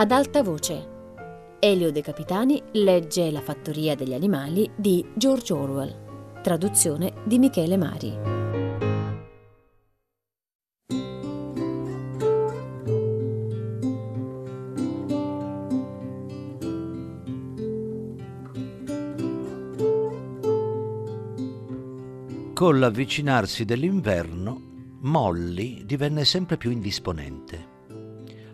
Ad alta voce. Elio De Capitani legge La fattoria degli animali di George Orwell. Traduzione di Michele Mari. Con l'avvicinarsi dell'inverno, Molly divenne sempre più indisponente.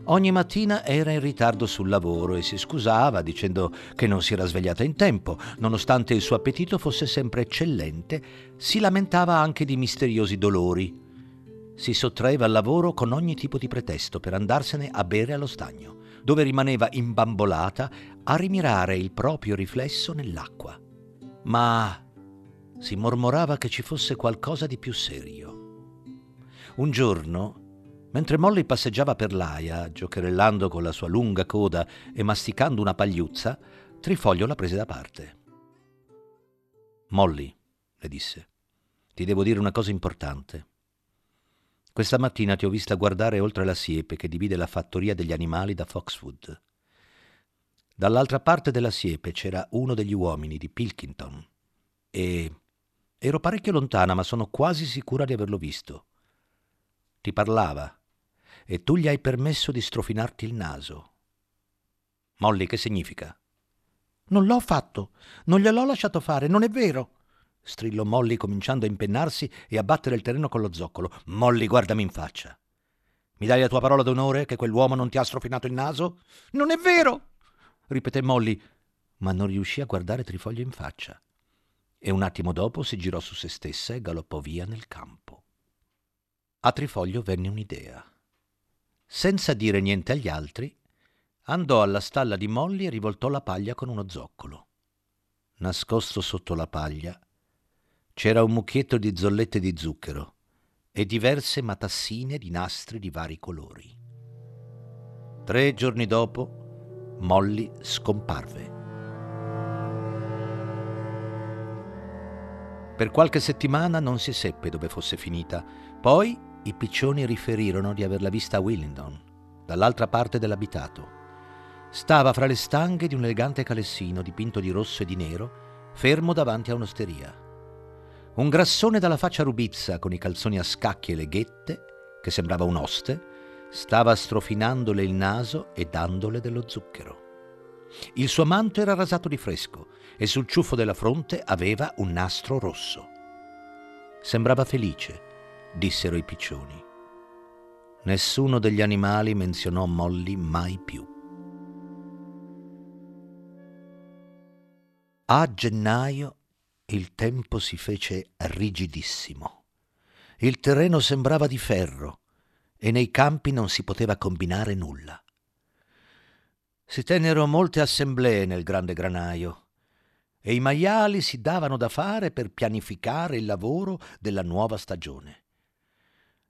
Ogni mattina era in ritardo sul lavoro e si scusava dicendo che non si era svegliata in tempo. Nonostante il suo appetito fosse sempre eccellente, si lamentava anche di misteriosi dolori. Si sottraeva al lavoro con ogni tipo di pretesto per andarsene a bere allo stagno, dove rimaneva imbambolata a rimirare il proprio riflesso nell'acqua. Ma si mormorava che ci fosse qualcosa di più serio. Un giorno, mentre Molly passeggiava per l'aia, giocherellando con la sua lunga coda e masticando una pagliuzza, Trifoglio la prese da parte. Molly, le disse, ti devo dire una cosa importante. Questa mattina ti ho vista guardare oltre la siepe che divide la fattoria degli animali da Foxwood. Dall'altra parte della siepe c'era uno degli uomini di Pilkington e Ero parecchio lontana, ma sono quasi sicura di averlo visto. Ti parlava e tu gli hai permesso di strofinarti il naso. Molly, che significa? Non l'ho fatto, non gliel'ho lasciato fare, non è vero. strillò Molly cominciando a impennarsi e a battere il terreno con lo zoccolo. Molly, guardami in faccia. Mi dai la tua parola d'onore che quell'uomo non ti ha strofinato il naso? Non è vero! ripeté Molly, ma non riuscì a guardare Trifoglio in faccia e un attimo dopo si girò su se stessa e galoppò via nel campo. A Trifoglio venne un'idea. Senza dire niente agli altri, andò alla stalla di Molly e rivoltò la paglia con uno zoccolo. Nascosto sotto la paglia c'era un mucchietto di zollette di zucchero e diverse matassine di nastri di vari colori. Tre giorni dopo, Molly scomparve. Per qualche settimana non si seppe dove fosse finita. Poi i piccioni riferirono di averla vista a Willingdon, dall'altra parte dell'abitato. Stava fra le stanghe di un elegante calessino dipinto di rosso e di nero, fermo davanti a un'osteria. Un grassone dalla faccia rubizza, con i calzoni a scacchi e le ghette, che sembrava un oste, stava strofinandole il naso e dandole dello zucchero. Il suo manto era rasato di fresco e sul ciuffo della fronte aveva un nastro rosso. Sembrava felice, dissero i piccioni. Nessuno degli animali menzionò Molly mai più. A gennaio il tempo si fece rigidissimo. Il terreno sembrava di ferro e nei campi non si poteva combinare nulla. Si tennero molte assemblee nel grande granaio e i maiali si davano da fare per pianificare il lavoro della nuova stagione.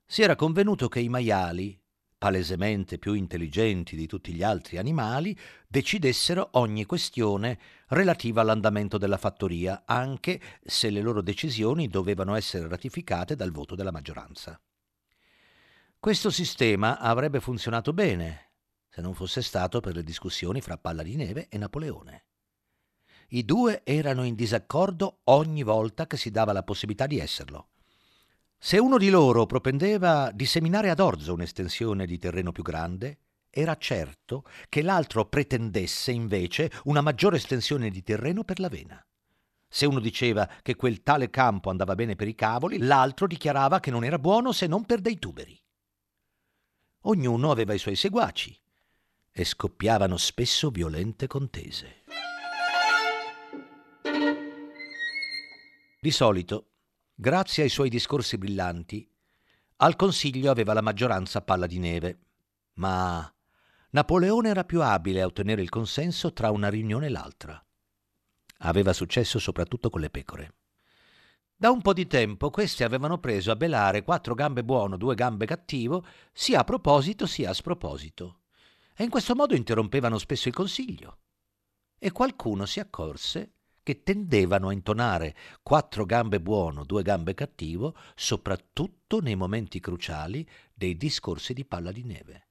Si era convenuto che i maiali, palesemente più intelligenti di tutti gli altri animali, decidessero ogni questione relativa all'andamento della fattoria, anche se le loro decisioni dovevano essere ratificate dal voto della maggioranza. Questo sistema avrebbe funzionato bene se non fosse stato per le discussioni fra Palla di Neve e Napoleone. I due erano in disaccordo ogni volta che si dava la possibilità di esserlo. Se uno di loro propendeva di seminare ad orzo un'estensione di terreno più grande, era certo che l'altro pretendesse invece una maggiore estensione di terreno per l'avena. Se uno diceva che quel tale campo andava bene per i cavoli, l'altro dichiarava che non era buono se non per dei tuberi. Ognuno aveva i suoi seguaci e scoppiavano spesso violente contese. Di solito, grazie ai suoi discorsi brillanti, al Consiglio aveva la maggioranza palla di neve, ma Napoleone era più abile a ottenere il consenso tra una riunione e l'altra. Aveva successo soprattutto con le pecore. Da un po' di tempo questi avevano preso a belare quattro gambe buono, due gambe cattivo, sia a proposito sia a sproposito e in questo modo interrompevano spesso il consiglio. E qualcuno si accorse che tendevano a intonare quattro gambe buono, due gambe cattivo, soprattutto nei momenti cruciali dei discorsi di palla di neve.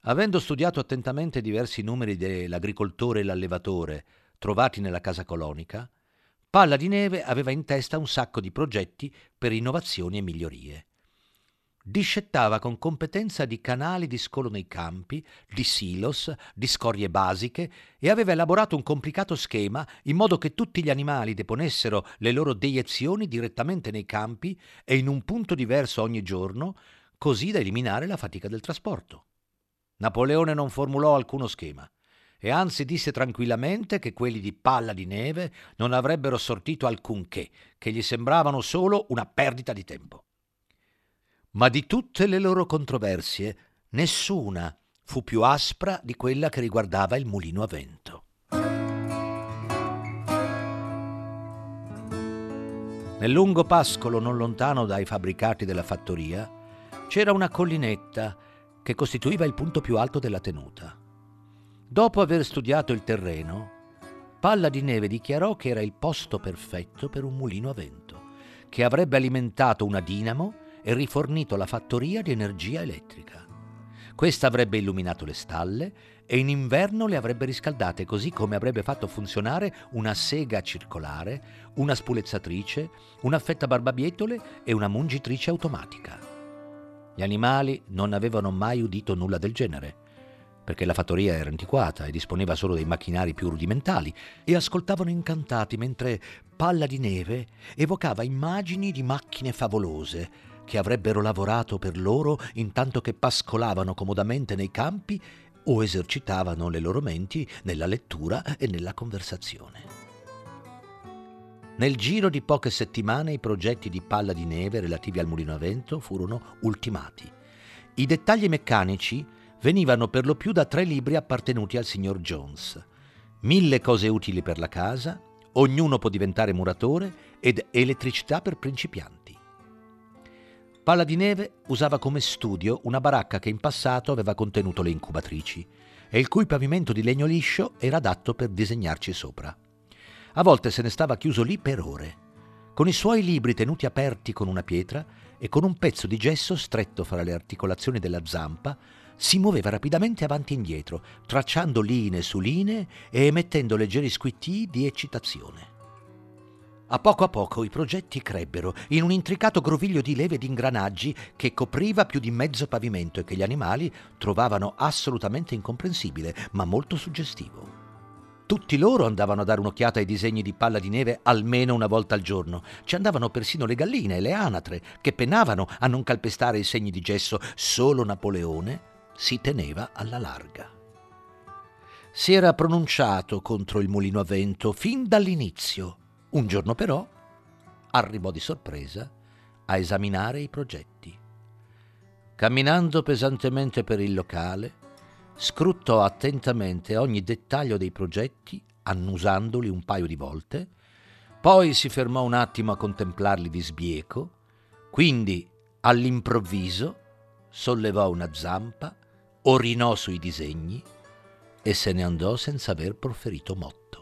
Avendo studiato attentamente diversi numeri dell'agricoltore e l'allevatore trovati nella casa colonica, Palla di Neve aveva in testa un sacco di progetti per innovazioni e migliorie discettava con competenza di canali di scolo nei campi, di silos, di scorie basiche e aveva elaborato un complicato schema in modo che tutti gli animali deponessero le loro deiezioni direttamente nei campi e in un punto diverso ogni giorno, così da eliminare la fatica del trasporto. Napoleone non formulò alcuno schema e anzi disse tranquillamente che quelli di palla di neve non avrebbero sortito alcunché, che gli sembravano solo una perdita di tempo. Ma di tutte le loro controversie, nessuna fu più aspra di quella che riguardava il mulino a vento. Nel lungo pascolo non lontano dai fabbricati della fattoria c'era una collinetta che costituiva il punto più alto della tenuta. Dopo aver studiato il terreno, Palla di Neve dichiarò che era il posto perfetto per un mulino a vento, che avrebbe alimentato una dinamo e rifornito la fattoria di energia elettrica. Questa avrebbe illuminato le stalle e in inverno le avrebbe riscaldate così come avrebbe fatto funzionare una sega circolare, una spulezzatrice, una fetta barbabietole e una mungitrice automatica. Gli animali non avevano mai udito nulla del genere, perché la fattoria era antiquata e disponeva solo dei macchinari più rudimentali, e ascoltavano incantati mentre Palla di Neve evocava immagini di macchine favolose, che avrebbero lavorato per loro intanto che pascolavano comodamente nei campi o esercitavano le loro menti nella lettura e nella conversazione. Nel giro di poche settimane i progetti di palla di neve relativi al mulino a vento furono ultimati. I dettagli meccanici venivano per lo più da tre libri appartenuti al signor Jones. Mille cose utili per la casa, ognuno può diventare muratore ed elettricità per principianti. Palla di Neve usava come studio una baracca che in passato aveva contenuto le incubatrici e il cui pavimento di legno liscio era adatto per disegnarci sopra. A volte se ne stava chiuso lì per ore, con i suoi libri tenuti aperti con una pietra e con un pezzo di gesso stretto fra le articolazioni della zampa, si muoveva rapidamente avanti e indietro, tracciando linee su linee e emettendo leggeri squittii di eccitazione. A poco a poco i progetti crebbero in un intricato groviglio di leve ed ingranaggi che copriva più di mezzo pavimento e che gli animali trovavano assolutamente incomprensibile, ma molto suggestivo. Tutti loro andavano a dare un'occhiata ai disegni di palla di neve almeno una volta al giorno. Ci andavano persino le galline e le anatre, che penavano a non calpestare i segni di gesso. Solo Napoleone si teneva alla larga. Si era pronunciato contro il mulino a vento fin dall'inizio un giorno però arrivò di sorpresa a esaminare i progetti. Camminando pesantemente per il locale, scrutò attentamente ogni dettaglio dei progetti, annusandoli un paio di volte, poi si fermò un attimo a contemplarli di sbieco, quindi all'improvviso sollevò una zampa, orinò sui disegni e se ne andò senza aver proferito motto.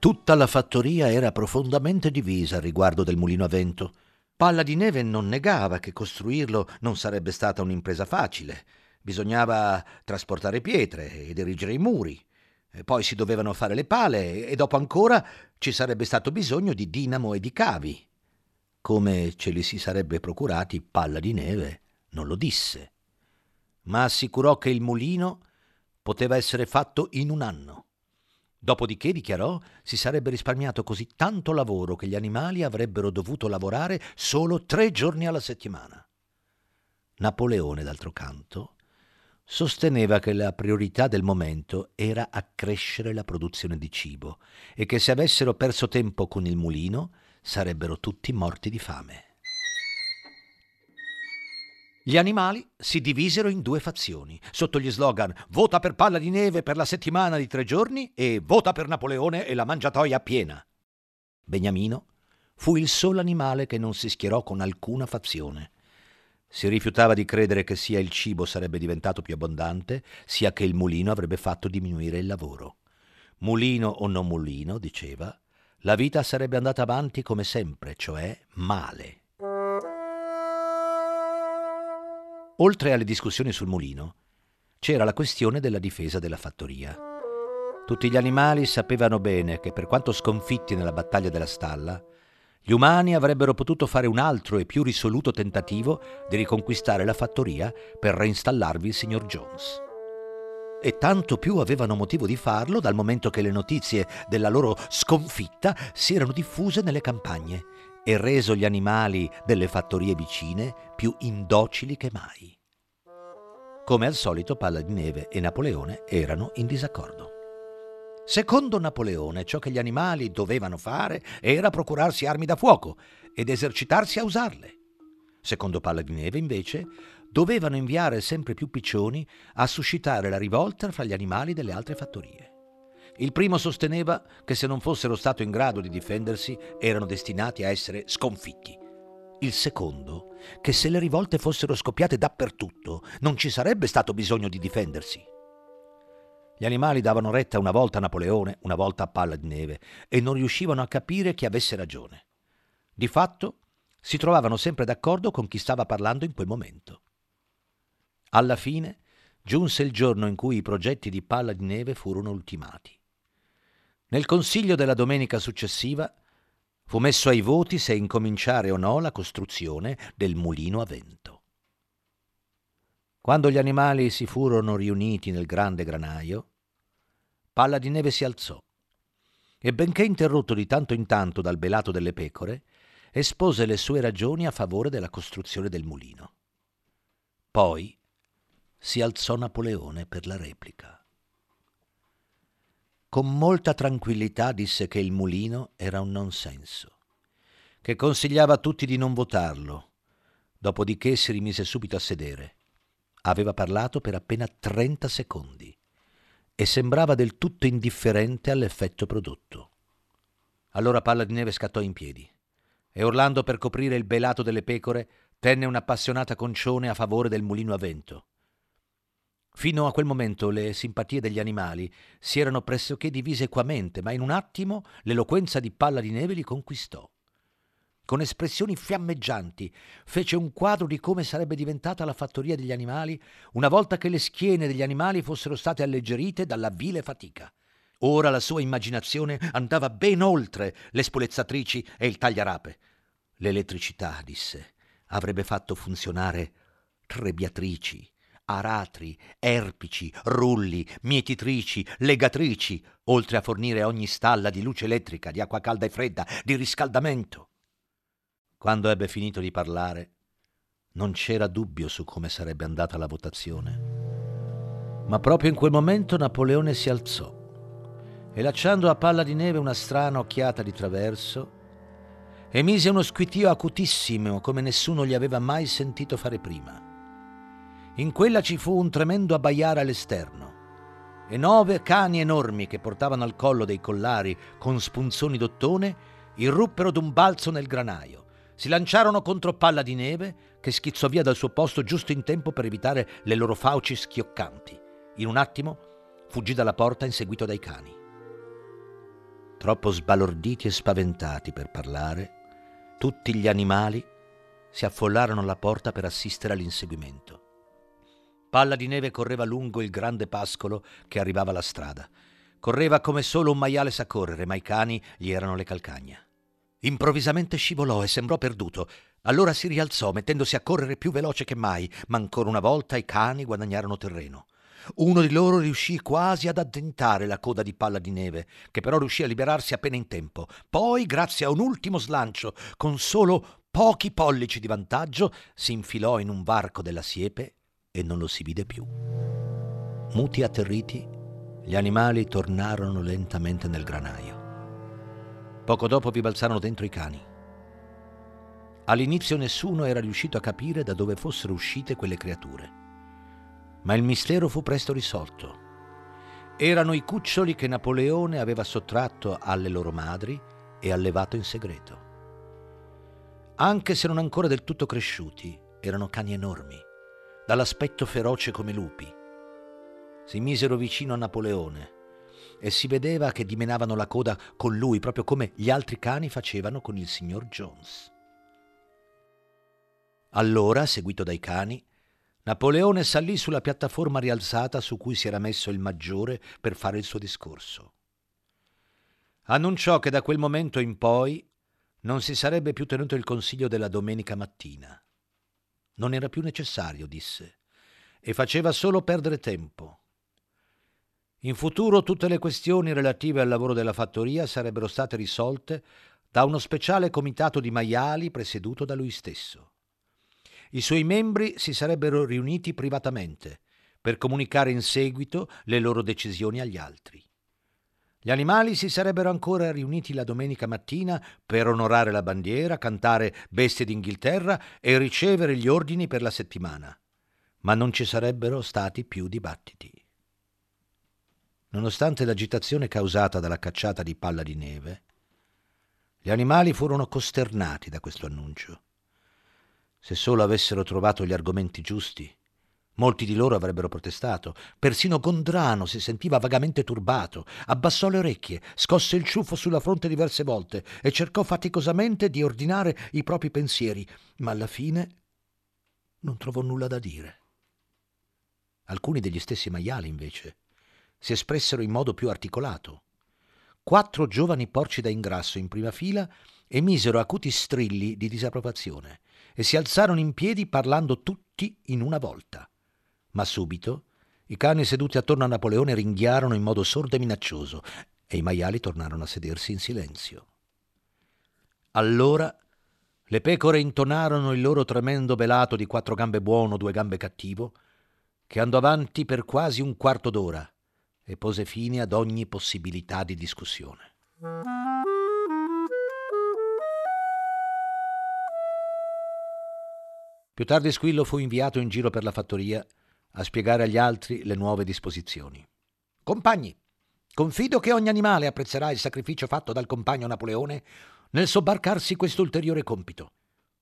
Tutta la fattoria era profondamente divisa riguardo del mulino a vento. Palla di Neve non negava che costruirlo non sarebbe stata un'impresa facile. Bisognava trasportare pietre ed erigere i muri. Poi si dovevano fare le pale e dopo ancora ci sarebbe stato bisogno di dinamo e di cavi. Come ce li si sarebbe procurati, Palla di Neve non lo disse, ma assicurò che il mulino poteva essere fatto in un anno. Dopodiché, dichiarò, si sarebbe risparmiato così tanto lavoro che gli animali avrebbero dovuto lavorare solo tre giorni alla settimana. Napoleone, d'altro canto, sosteneva che la priorità del momento era accrescere la produzione di cibo e che se avessero perso tempo con il mulino sarebbero tutti morti di fame. Gli animali si divisero in due fazioni, sotto gli slogan Vota per palla di neve per la settimana di tre giorni e Vota per Napoleone e la mangiatoia piena. Beniamino fu il solo animale che non si schierò con alcuna fazione. Si rifiutava di credere che sia il cibo sarebbe diventato più abbondante, sia che il mulino avrebbe fatto diminuire il lavoro. Mulino o non mulino, diceva, la vita sarebbe andata avanti come sempre, cioè male. Oltre alle discussioni sul mulino, c'era la questione della difesa della fattoria. Tutti gli animali sapevano bene che per quanto sconfitti nella battaglia della stalla, gli umani avrebbero potuto fare un altro e più risoluto tentativo di riconquistare la fattoria per reinstallarvi il signor Jones. E tanto più avevano motivo di farlo dal momento che le notizie della loro sconfitta si erano diffuse nelle campagne e reso gli animali delle fattorie vicine più indocili che mai. Come al solito Palla di Neve e Napoleone erano in disaccordo. Secondo Napoleone, ciò che gli animali dovevano fare era procurarsi armi da fuoco ed esercitarsi a usarle. Secondo Palla di Neve, invece, dovevano inviare sempre più piccioni a suscitare la rivolta fra gli animali delle altre fattorie. Il primo sosteneva che se non fossero stato in grado di difendersi erano destinati a essere sconfitti. Il secondo, che se le rivolte fossero scoppiate dappertutto non ci sarebbe stato bisogno di difendersi. Gli animali davano retta una volta a Napoleone, una volta a Palla di Neve, e non riuscivano a capire chi avesse ragione. Di fatto, si trovavano sempre d'accordo con chi stava parlando in quel momento. Alla fine giunse il giorno in cui i progetti di Palla di Neve furono ultimati. Nel consiglio della domenica successiva fu messo ai voti se incominciare o no la costruzione del mulino a vento. Quando gli animali si furono riuniti nel grande granaio, Palla di Neve si alzò e, benché interrotto di tanto in tanto dal belato delle pecore, espose le sue ragioni a favore della costruzione del mulino. Poi si alzò Napoleone per la replica. Con molta tranquillità disse che il mulino era un non senso, che consigliava a tutti di non votarlo, dopodiché si rimise subito a sedere Aveva parlato per appena 30 secondi e sembrava del tutto indifferente all'effetto prodotto. Allora Palla di Neve scattò in piedi e urlando per coprire il belato delle pecore tenne un'appassionata concione a favore del mulino a vento. Fino a quel momento le simpatie degli animali si erano pressoché divise equamente, ma in un attimo l'eloquenza di Palla di Neve li conquistò con espressioni fiammeggianti, fece un quadro di come sarebbe diventata la fattoria degli animali una volta che le schiene degli animali fossero state alleggerite dalla vile fatica. Ora la sua immaginazione andava ben oltre le spolezzatrici e il tagliarape. L'elettricità, disse, avrebbe fatto funzionare trebbiatrici, aratri, erpici, rulli, mietitrici, legatrici, oltre a fornire ogni stalla di luce elettrica, di acqua calda e fredda, di riscaldamento. Quando ebbe finito di parlare, non c'era dubbio su come sarebbe andata la votazione. Ma proprio in quel momento Napoleone si alzò e lasciando a palla di neve una strana occhiata di traverso, emise uno squitio acutissimo come nessuno gli aveva mai sentito fare prima. In quella ci fu un tremendo abbaiare all'esterno e nove cani enormi che portavano al collo dei collari con spunzoni d'ottone irruppero d'un balzo nel granaio si lanciarono contro Palla di Neve, che schizzò via dal suo posto giusto in tempo per evitare le loro fauci schioccanti. In un attimo fuggì dalla porta inseguito dai cani. Troppo sbalorditi e spaventati per parlare, tutti gli animali si affollarono alla porta per assistere all'inseguimento. Palla di Neve correva lungo il grande pascolo che arrivava alla strada. Correva come solo un maiale sa correre, ma i cani gli erano le calcagna. Improvvisamente scivolò e sembrò perduto. Allora si rialzò, mettendosi a correre più veloce che mai, ma ancora una volta i cani guadagnarono terreno. Uno di loro riuscì quasi ad addentare la coda di palla di neve, che però riuscì a liberarsi appena in tempo. Poi, grazie a un ultimo slancio, con solo pochi pollici di vantaggio, si infilò in un varco della siepe e non lo si vide più. Muti atterriti, gli animali tornarono lentamente nel granaio. Poco dopo vi balzarono dentro i cani. All'inizio nessuno era riuscito a capire da dove fossero uscite quelle creature. Ma il mistero fu presto risolto. Erano i cuccioli che Napoleone aveva sottratto alle loro madri e allevato in segreto. Anche se non ancora del tutto cresciuti, erano cani enormi, dall'aspetto feroce come lupi. Si misero vicino a Napoleone, e si vedeva che dimenavano la coda con lui, proprio come gli altri cani facevano con il signor Jones. Allora, seguito dai cani, Napoleone salì sulla piattaforma rialzata su cui si era messo il maggiore per fare il suo discorso. Annunciò che da quel momento in poi non si sarebbe più tenuto il consiglio della domenica mattina. Non era più necessario, disse, e faceva solo perdere tempo. In futuro tutte le questioni relative al lavoro della fattoria sarebbero state risolte da uno speciale comitato di maiali presieduto da lui stesso. I suoi membri si sarebbero riuniti privatamente per comunicare in seguito le loro decisioni agli altri. Gli animali si sarebbero ancora riuniti la domenica mattina per onorare la bandiera, cantare bestie d'Inghilterra e ricevere gli ordini per la settimana, ma non ci sarebbero stati più dibattiti. Nonostante l'agitazione causata dalla cacciata di palla di neve, gli animali furono costernati da questo annuncio. Se solo avessero trovato gli argomenti giusti, molti di loro avrebbero protestato. Persino Gondrano si sentiva vagamente turbato, abbassò le orecchie, scosse il ciuffo sulla fronte diverse volte e cercò faticosamente di ordinare i propri pensieri, ma alla fine non trovò nulla da dire. Alcuni degli stessi maiali, invece, si espressero in modo più articolato. Quattro giovani porci da ingrasso in prima fila emisero acuti strilli di disapprovazione e si alzarono in piedi parlando tutti in una volta. Ma subito i cani seduti attorno a Napoleone ringhiarono in modo sordo e minaccioso e i maiali tornarono a sedersi in silenzio. Allora le pecore intonarono il loro tremendo belato di quattro gambe buono, due gambe cattivo, che andò avanti per quasi un quarto d'ora e pose fine ad ogni possibilità di discussione. Più tardi Squillo fu inviato in giro per la fattoria a spiegare agli altri le nuove disposizioni. Compagni, confido che ogni animale apprezzerà il sacrificio fatto dal compagno Napoleone nel sobbarcarsi questo ulteriore compito.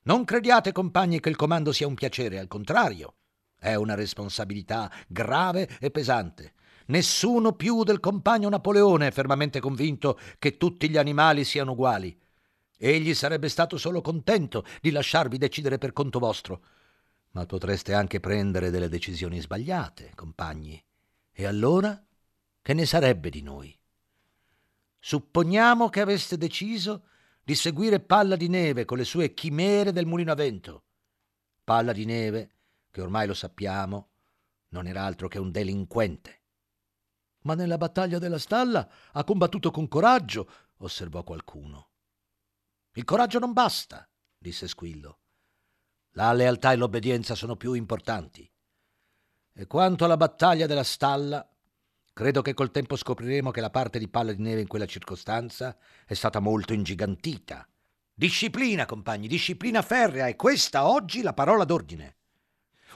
Non crediate, compagni, che il comando sia un piacere, al contrario, è una responsabilità grave e pesante. Nessuno più del compagno Napoleone è fermamente convinto che tutti gli animali siano uguali. Egli sarebbe stato solo contento di lasciarvi decidere per conto vostro. Ma potreste anche prendere delle decisioni sbagliate, compagni. E allora che ne sarebbe di noi? Supponiamo che aveste deciso di seguire Palla di Neve con le sue chimere del mulino a vento. Palla di Neve, che ormai lo sappiamo, non era altro che un delinquente. Ma nella battaglia della stalla ha combattuto con coraggio, osservò qualcuno. Il coraggio non basta, disse Squillo. La lealtà e l'obbedienza sono più importanti. E quanto alla battaglia della stalla, credo che col tempo scopriremo che la parte di palla di neve in quella circostanza è stata molto ingigantita. Disciplina, compagni, disciplina ferrea, e questa oggi la parola d'ordine.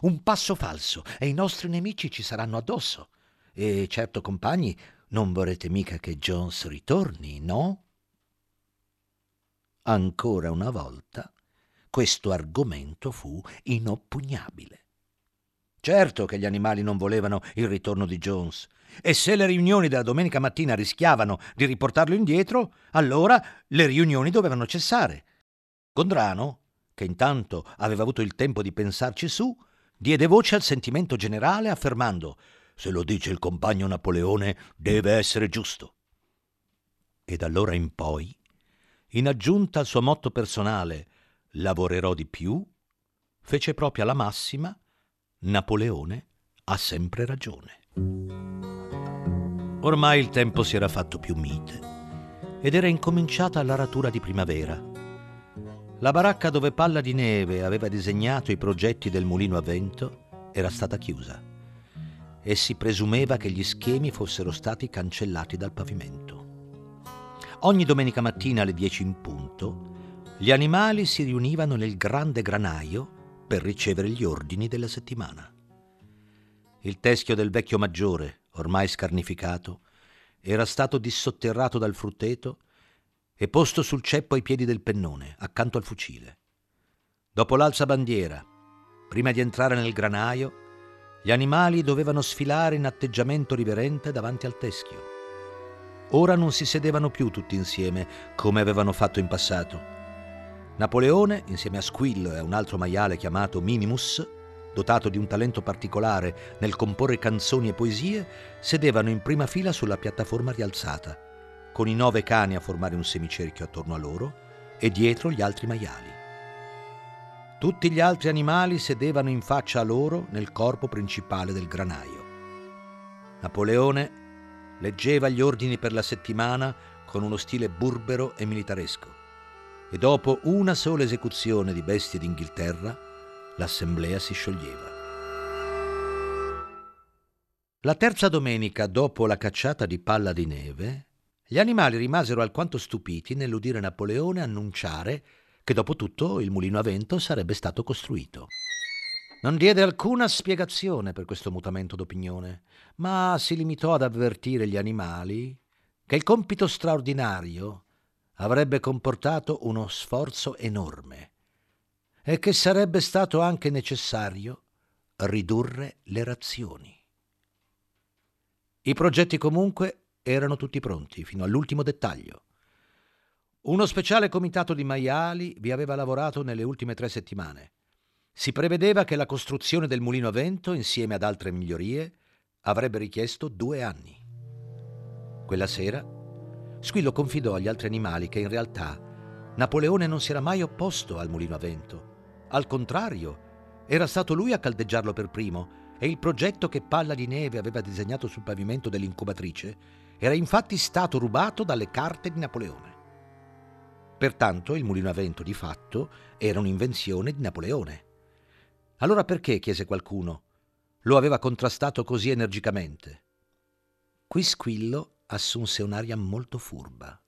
Un passo falso e i nostri nemici ci saranno addosso. E certo, compagni, non vorrete mica che Jones ritorni, no? Ancora una volta questo argomento fu inoppugnabile. Certo che gli animali non volevano il ritorno di Jones, e se le riunioni della domenica mattina rischiavano di riportarlo indietro, allora le riunioni dovevano cessare. Gondrano, che intanto aveva avuto il tempo di pensarci su, diede voce al sentimento generale affermando se lo dice il compagno Napoleone deve essere giusto. E da allora in poi in aggiunta al suo motto personale lavorerò di più, fece propria la massima Napoleone ha sempre ragione. Ormai il tempo si era fatto più mite ed era incominciata l'aratura di primavera. La baracca dove Palla di Neve aveva disegnato i progetti del mulino a vento era stata chiusa e si presumeva che gli schemi fossero stati cancellati dal pavimento. Ogni domenica mattina alle 10 in punto, gli animali si riunivano nel grande granaio per ricevere gli ordini della settimana. Il teschio del vecchio maggiore, ormai scarnificato, era stato dissotterrato dal frutteto e posto sul ceppo ai piedi del pennone, accanto al fucile. Dopo l'alza bandiera, prima di entrare nel granaio, gli animali dovevano sfilare in atteggiamento riverente davanti al teschio. Ora non si sedevano più tutti insieme come avevano fatto in passato. Napoleone, insieme a Squillo e a un altro maiale chiamato Minimus, dotato di un talento particolare nel comporre canzoni e poesie, sedevano in prima fila sulla piattaforma rialzata, con i nove cani a formare un semicerchio attorno a loro e dietro gli altri maiali. Tutti gli altri animali sedevano in faccia a loro nel corpo principale del granaio. Napoleone leggeva gli ordini per la settimana con uno stile burbero e militaresco e dopo una sola esecuzione di bestie d'Inghilterra l'assemblea si scioglieva. La terza domenica dopo la cacciata di palla di neve, gli animali rimasero alquanto stupiti nell'udire Napoleone annunciare che dopo tutto il mulino a vento sarebbe stato costruito. Non diede alcuna spiegazione per questo mutamento d'opinione, ma si limitò ad avvertire gli animali che il compito straordinario avrebbe comportato uno sforzo enorme e che sarebbe stato anche necessario ridurre le razioni. I progetti comunque erano tutti pronti, fino all'ultimo dettaglio. Uno speciale comitato di maiali vi aveva lavorato nelle ultime tre settimane. Si prevedeva che la costruzione del mulino a vento, insieme ad altre migliorie, avrebbe richiesto due anni. Quella sera, Squillo confidò agli altri animali che in realtà Napoleone non si era mai opposto al mulino a vento. Al contrario, era stato lui a caldeggiarlo per primo e il progetto che Palla di Neve aveva disegnato sul pavimento dell'incubatrice era infatti stato rubato dalle carte di Napoleone. Pertanto il mulino a vento di fatto era un'invenzione di Napoleone. Allora perché, chiese qualcuno, lo aveva contrastato così energicamente? Qui Squillo assunse un'aria molto furba.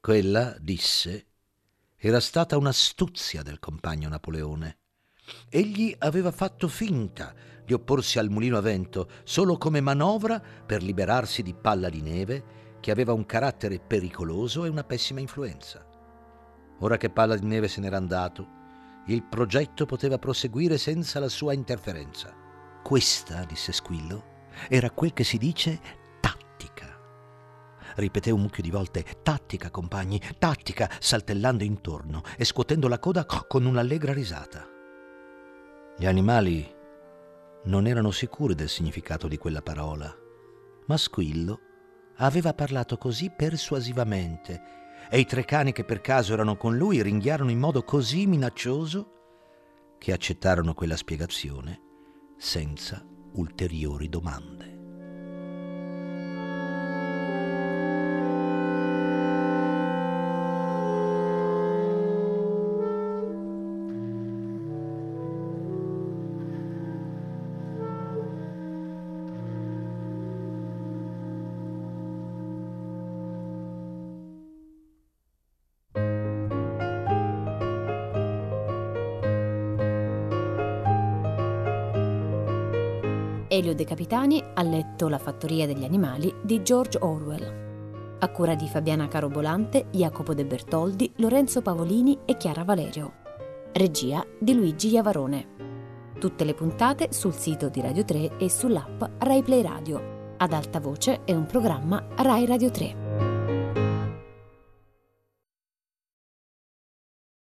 Quella, disse, era stata un'astuzia del compagno Napoleone. Egli aveva fatto finta di opporsi al mulino a vento solo come manovra per liberarsi di palla di neve che aveva un carattere pericoloso e una pessima influenza. Ora che palla di neve se n'era andato, il progetto poteva proseguire senza la sua interferenza. Questa, disse Squillo, era quel che si dice ripeté un mucchio di volte tattica, compagni, tattica, saltellando intorno e scuotendo la coda con un'allegra risata. Gli animali non erano sicuri del significato di quella parola, ma Squillo aveva parlato così persuasivamente e i tre cani che per caso erano con lui ringhiarono in modo così minaccioso che accettarono quella spiegazione senza ulteriori domande. Elio De Capitani ha letto La fattoria degli animali di George Orwell. A cura di Fabiana Carobolante, Jacopo De Bertoldi, Lorenzo Pavolini e Chiara Valerio. Regia di Luigi Iavarone. Tutte le puntate sul sito di Radio 3 e sull'app Rai Play Radio. Ad alta voce è un programma Rai Radio 3.